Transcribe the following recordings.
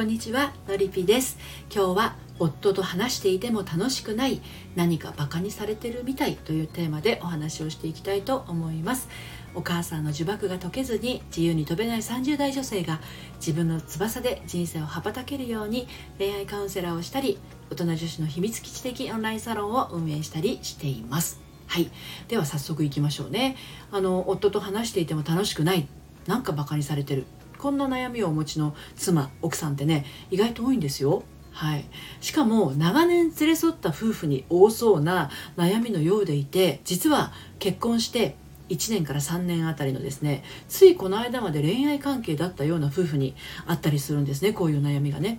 こんにちはのりぴです。今日は夫と話していても楽しくない何かバカにされてるみたいというテーマでお話をしていきたいと思います。お母さんの呪縛が解けずに自由に飛べない30代女性が自分の翼で人生を羽ばたけるように恋愛カウンセラーをしたり大人女子の秘密基地的オンラインサロンを運営したりしています。はい。では早速いきましょうね。あの夫と話していても楽しくないなんかバカにされてる。こんな悩みをお持ちの妻奥さんってね意外と多いんですよ。はい、しかも長年連れ添った夫婦に多そうな悩みのようでいて実は結婚して1年から3年あたりのですねついこの間まで恋愛関係だったような夫婦にあったりするんですねこういう悩みがね。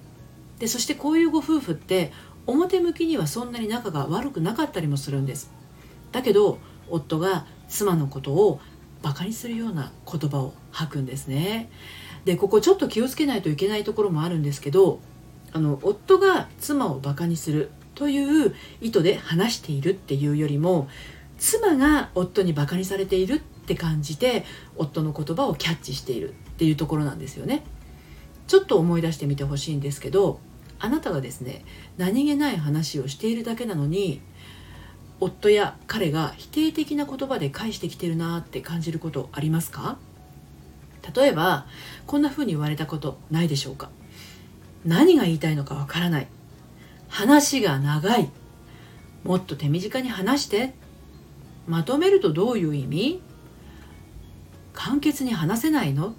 でそしてこういうご夫婦って表向きにはそんなに仲が悪くなかったりもするんです。だけど夫が妻のことをバカにするような言葉を吐くんですね。でここちょっと気をつけないといけないところもあるんですけどあの夫が妻をバカにするという意図で話しているっていうよりも妻が夫にバカにされているって感じて夫の言葉をキャッチしているっていうところなんですよね。ちょっと思い出してみてほしいんですけどあなたがですね何気ない話をしているだけなのに夫や彼が否定的な言葉で返してきてるなって感じることありますか？例えばこんな風に言われたことないでしょうか？何が言いたいのかわからない。話が長い。もっと手短に話して。まとめるとどういう意味？簡潔に話せないの？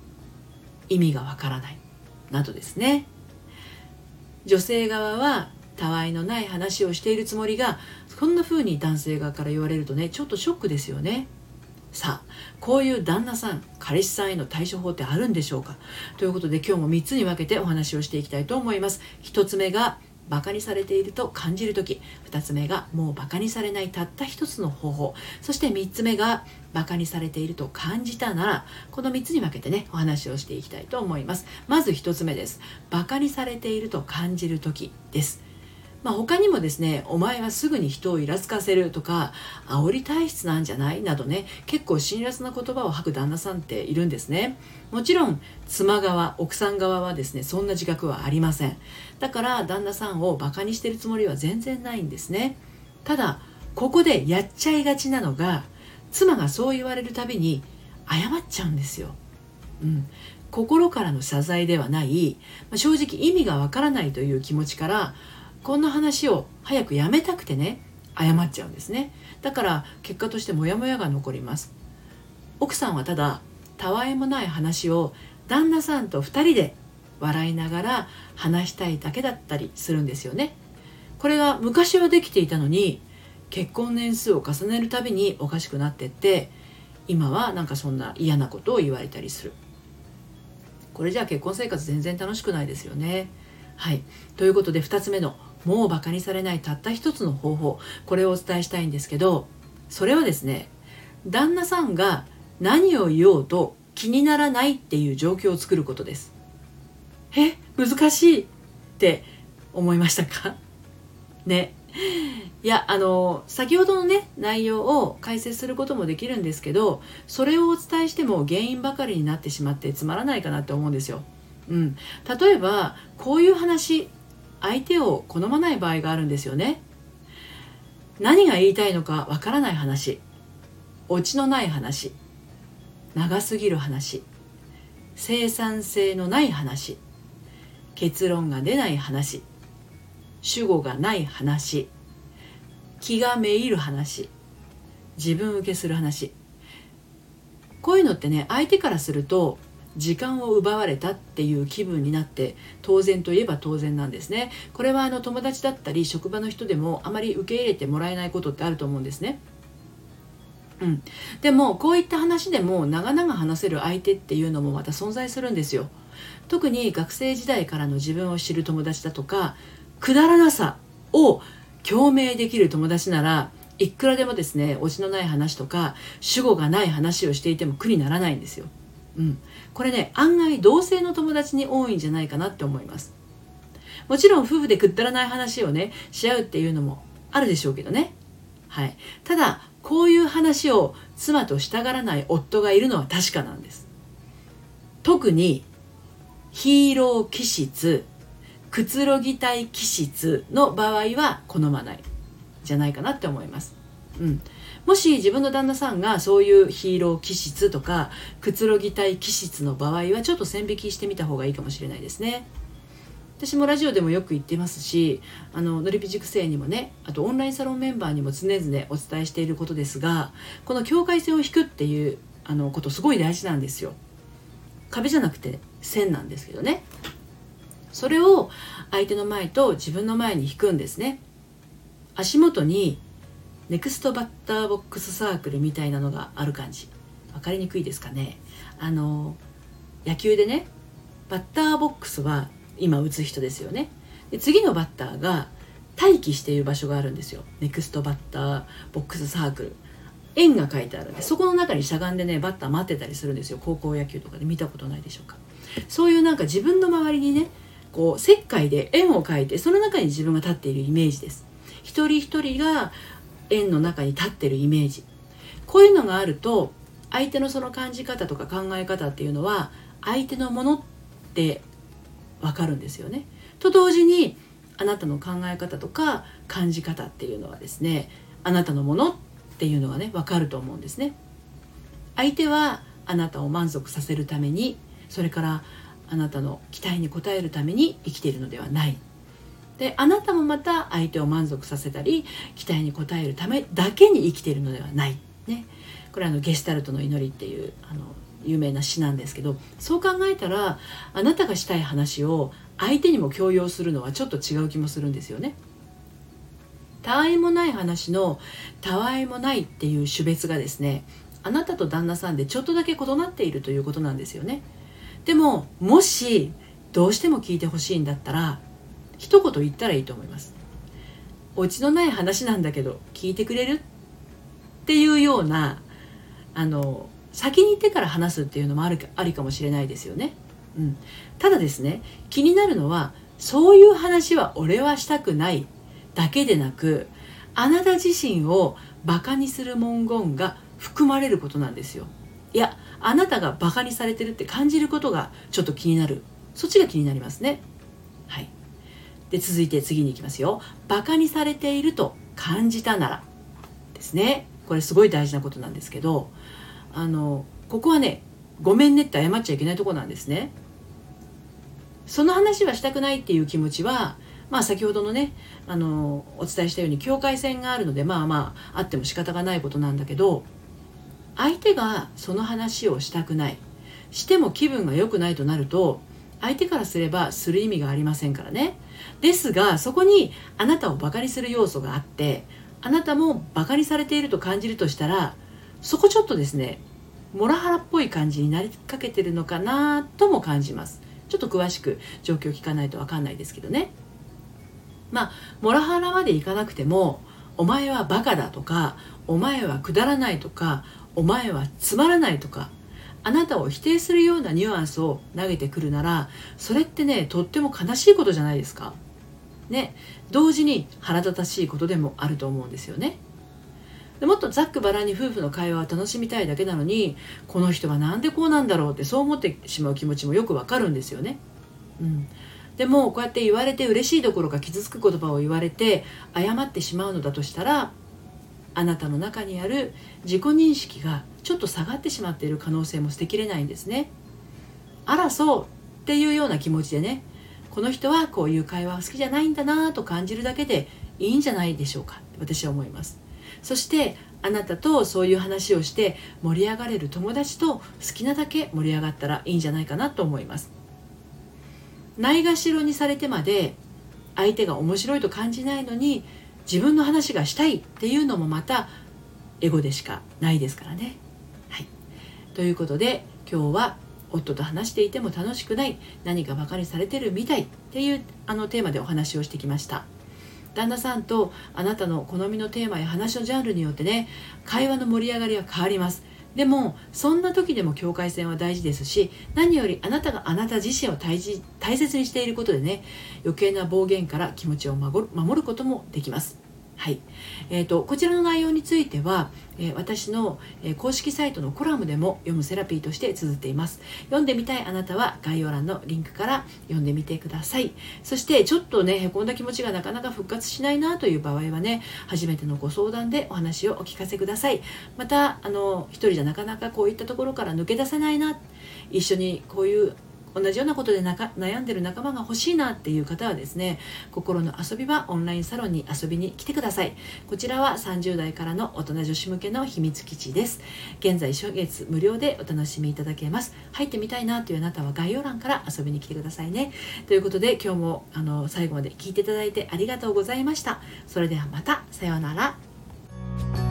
意味がわからない。などですね。女性側はたわいのない話をしているつもりがこんな風に男性側から言われるとねちょっとショックですよね。さあこういう旦那さん彼氏さんへの対処法ってあるんでしょうか？ということで今日も3つに分けてお話をしていきたいと思います。1つ目がバカにされていると感じる時。2つ目がもうバカにされないたった一つの方法。そして3つ目がバカにされていると感じたなら。この3つに分けてねお話をしていきたいと思います。まず1つ目です。バカにされていると感じる時です。まあ、他にもですねお前はすぐに人をイラつかせるとか煽り体質なんじゃない？などね結構辛辣な言葉を吐く旦那さんっているんですね。もちろん妻側奥さん側はですねそんな自覚はありません。だから旦那さんをバカにしてるつもりは全然ないんですね。ただここでやっちゃいがちなのが妻がそう言われるたびに謝っちゃうんですよ、うん、心からの謝罪ではない、まあ、正直意味がわからないという気持ちからこんな話を早くやめたくてね謝っちゃうんですね。だから結果としてモヤモヤが残ります。奥さんはただたわいもない話を旦那さんと2人で笑いながら話したいだけだったりするんですよね。これが昔はできていたのに結婚年数を重ねるたびにおかしくなってって今はなんかそんな嫌なことを言われたりする。これじゃあ結婚生活全然楽しくないですよね。はい。ということで2つ目のもうバカにされないたった一つの方法。これをお伝えしたいんですけどそれはですね旦那さんが何を言おうと気にならないっていう状況を作ることです。え難しい。って思いましたか？ね。いやあの先ほどのね内容を解説することもできるんですけどそれをお伝えしても原因ばかりになってしまってつまらないかなって思うんですよ。うん、例えばこういう話相手を好まない場合があるんですよね。何が言いたいのかわからない話。オチのない話。長すぎる話。生産性のない話。結論が出ない話。主語がない話。気がめいる話。自分受けする話。こういうのってね相手からすると時間を奪われたっていう気分になって当然といえば当然なんですね。これはあの友達だったり職場の人でもあまり受け入れてもらえないことってあると思うんですね。うん、でもこういった話でも長々話せる相手っていうのもまた存在するんですよ。特に学生時代からの自分を知る友達だとかくだらなさを共鳴できる友達ならいくらでもですねオチのない話とか主語がない話をしていても苦にならないんですよ。うん、これね案外同性の友達に多いんじゃないかなって思います。もちろん夫婦でくったらない話をねし合うっていうのもあるでしょうけどね。はい。ただこういう話を妻としたがらない夫がいるのは確かなんです。特にヒーロー気質くつろぎたい気質の場合は好まない。じゃないかなって思います。うん、もし自分の旦那さんがそういうヒーロー気質とかくつろぎたい気質の場合はちょっと線引きしてみた方がいいかもしれないですね。私もラジオでもよく言ってますしあののりぴ塾生にもねあとオンラインサロンメンバーにも常々お伝えしていることですがこの境界線を引くっていうあのことすごい大事なんですよ。壁じゃなくて線なんですけどね。それを相手の前と自分の前に引くんですね。足元にネクストバッターボックスサークルみたいなのがある感じ。分かりにくいですかね。あの野球でねバッターボックスは今打つ人ですよね。で次のバッターが待機している場所があるんですよ。ネクストバッターボックスサークル。円が書いてあるんでそこの中にしゃがんでねバッター待ってたりするんですよ。高校野球とかで。見たことないでしょうか。そういうなんか自分の周りにねこう石灰で円を描いてその中に自分が立っているイメージです。一人一人が円の中に立ってるイメージこういうのがあると相手のその感じ方とか考え方っていうのは相手のものって分かるんですよね。と同時にあなたの考え方とか感じ方っていうのはですねあなたのものっていうのがね分かると思うんですね。相手はあなたを満足させるためにそれからあなたの期待に応えるために生きているのではないであなたもまた相手を満足させたり期待に応えるためだけに生きているのではない、ね、これはあのゲスタルトの祈りっていうあの有名な詩なんですけどそう考えたらあなたがしたい話を相手にも強要するのはちょっと違う気もするんですよね。たわいもない話のたわいもないっていう種別がですねあなたと旦那さんでちょっとだけ異なっているということなんですよね。でももしどうしても聞いてほしいんだったら一言言ったらいいと思います。オチのない話なんだけど聞いてくれる？っていうようなあの先に言ってから話すっていうのもあるありかもしれないですよね。うん、ただですね気になるのはそういう話は俺はしたくないだけでなくあなた自身をバカにする文言が含まれることなんですよ。いやあなたがバカにされてるって感じることがちょっと気になるそっちが気になりますね。はい、で続いて次に行きますよ。バカにされていると感じたなら。ですね。これすごい大事なことなんですけどあのここはねごめんねって謝っちゃいけないとこなんですね。その話はしたくないっていう気持ちはまあ先ほどのねあのお伝えしたように境界線があるのでまあまああっても仕方がないことなんだけど相手がその話をしたくない。しても気分が良くないとなると相手からすればする意味がありませんからね。ですがそこにあなたをバカにする要素があってあなたもバカにされていると感じるとしたらそこちょっとですねモラハラっぽい感じになりかけてるのかなとも感じます。ちょっと詳しく状況を聞かないと分かんないですけどね。まあモラハラまでいかなくてもお前はバカだとかお前はくだらないとかお前はつまらないとかあなたを否定するようなニュアンスを投げてくるならそれってねとっても悲しいことじゃないですか。ね。同時に腹立たしいことでもあると思うんですよね。でもっとざっくばらんに夫婦の会話を楽しみたいだけなのにこの人は何でこうなんだろうってそう思ってしまう気持ちもよくわかるんですよね。うん、でもこうやって言われて嬉しいどころか傷つく言葉を言われて謝ってしまうのだとしたらあなたの中にある自己認識がちょっと下がってしまっている可能性も捨てきれないんですね。あらそうっていうような気持ちでねこの人はこういう会話は好きじゃないんだなと感じるだけでいいんじゃないでしょうか私は思います。そしてあなたとそういう話をして盛り上がれる友達と好きなだけ盛り上がったらいいんじゃないかなと思いますないがしろにされてまで相手が面白いと感じないのに自分の話がしたいっていうのもまたエゴでしかないですからね。ということで今日は夫と話していても楽しくない何かバカにされてるみたいっていうあのテーマでお話をしてきました。旦那さんとあなたの好みのテーマや話のジャンルによってね会話の盛り上がりは変わりますでもそんな時でも境界線は大事ですし何よりあなたがあなた自身を大事大切にしていることでね余計な暴言から気持ちを守ることもできますはい。えーと、こちらの内容については、えー、私の、えー、公式サイトのコラムでも読むセラピーとして綴っています。読んでみたいあなたは概要欄のリンクから読んでみてください。そしてちょっとねへこんだ気持ちがなかなか復活しないなという場合はね初めてのご相談でお話をお聞かせください。またあの一人じゃなかなかこういったところから抜け出せないな。一緒にこういう同じようなことで悩んでる仲間が欲しいなっていう方はですね心の遊び場オンラインサロンに遊びに来てください。こちらは30代からの大人女子向けの秘密基地です。現在初月無料でお楽しみいただけます。入ってみたいなというあなたは概要欄から遊びに来てくださいね。ということで今日もあの最後まで聞いていただいてありがとうございました。それではまた。さようなら。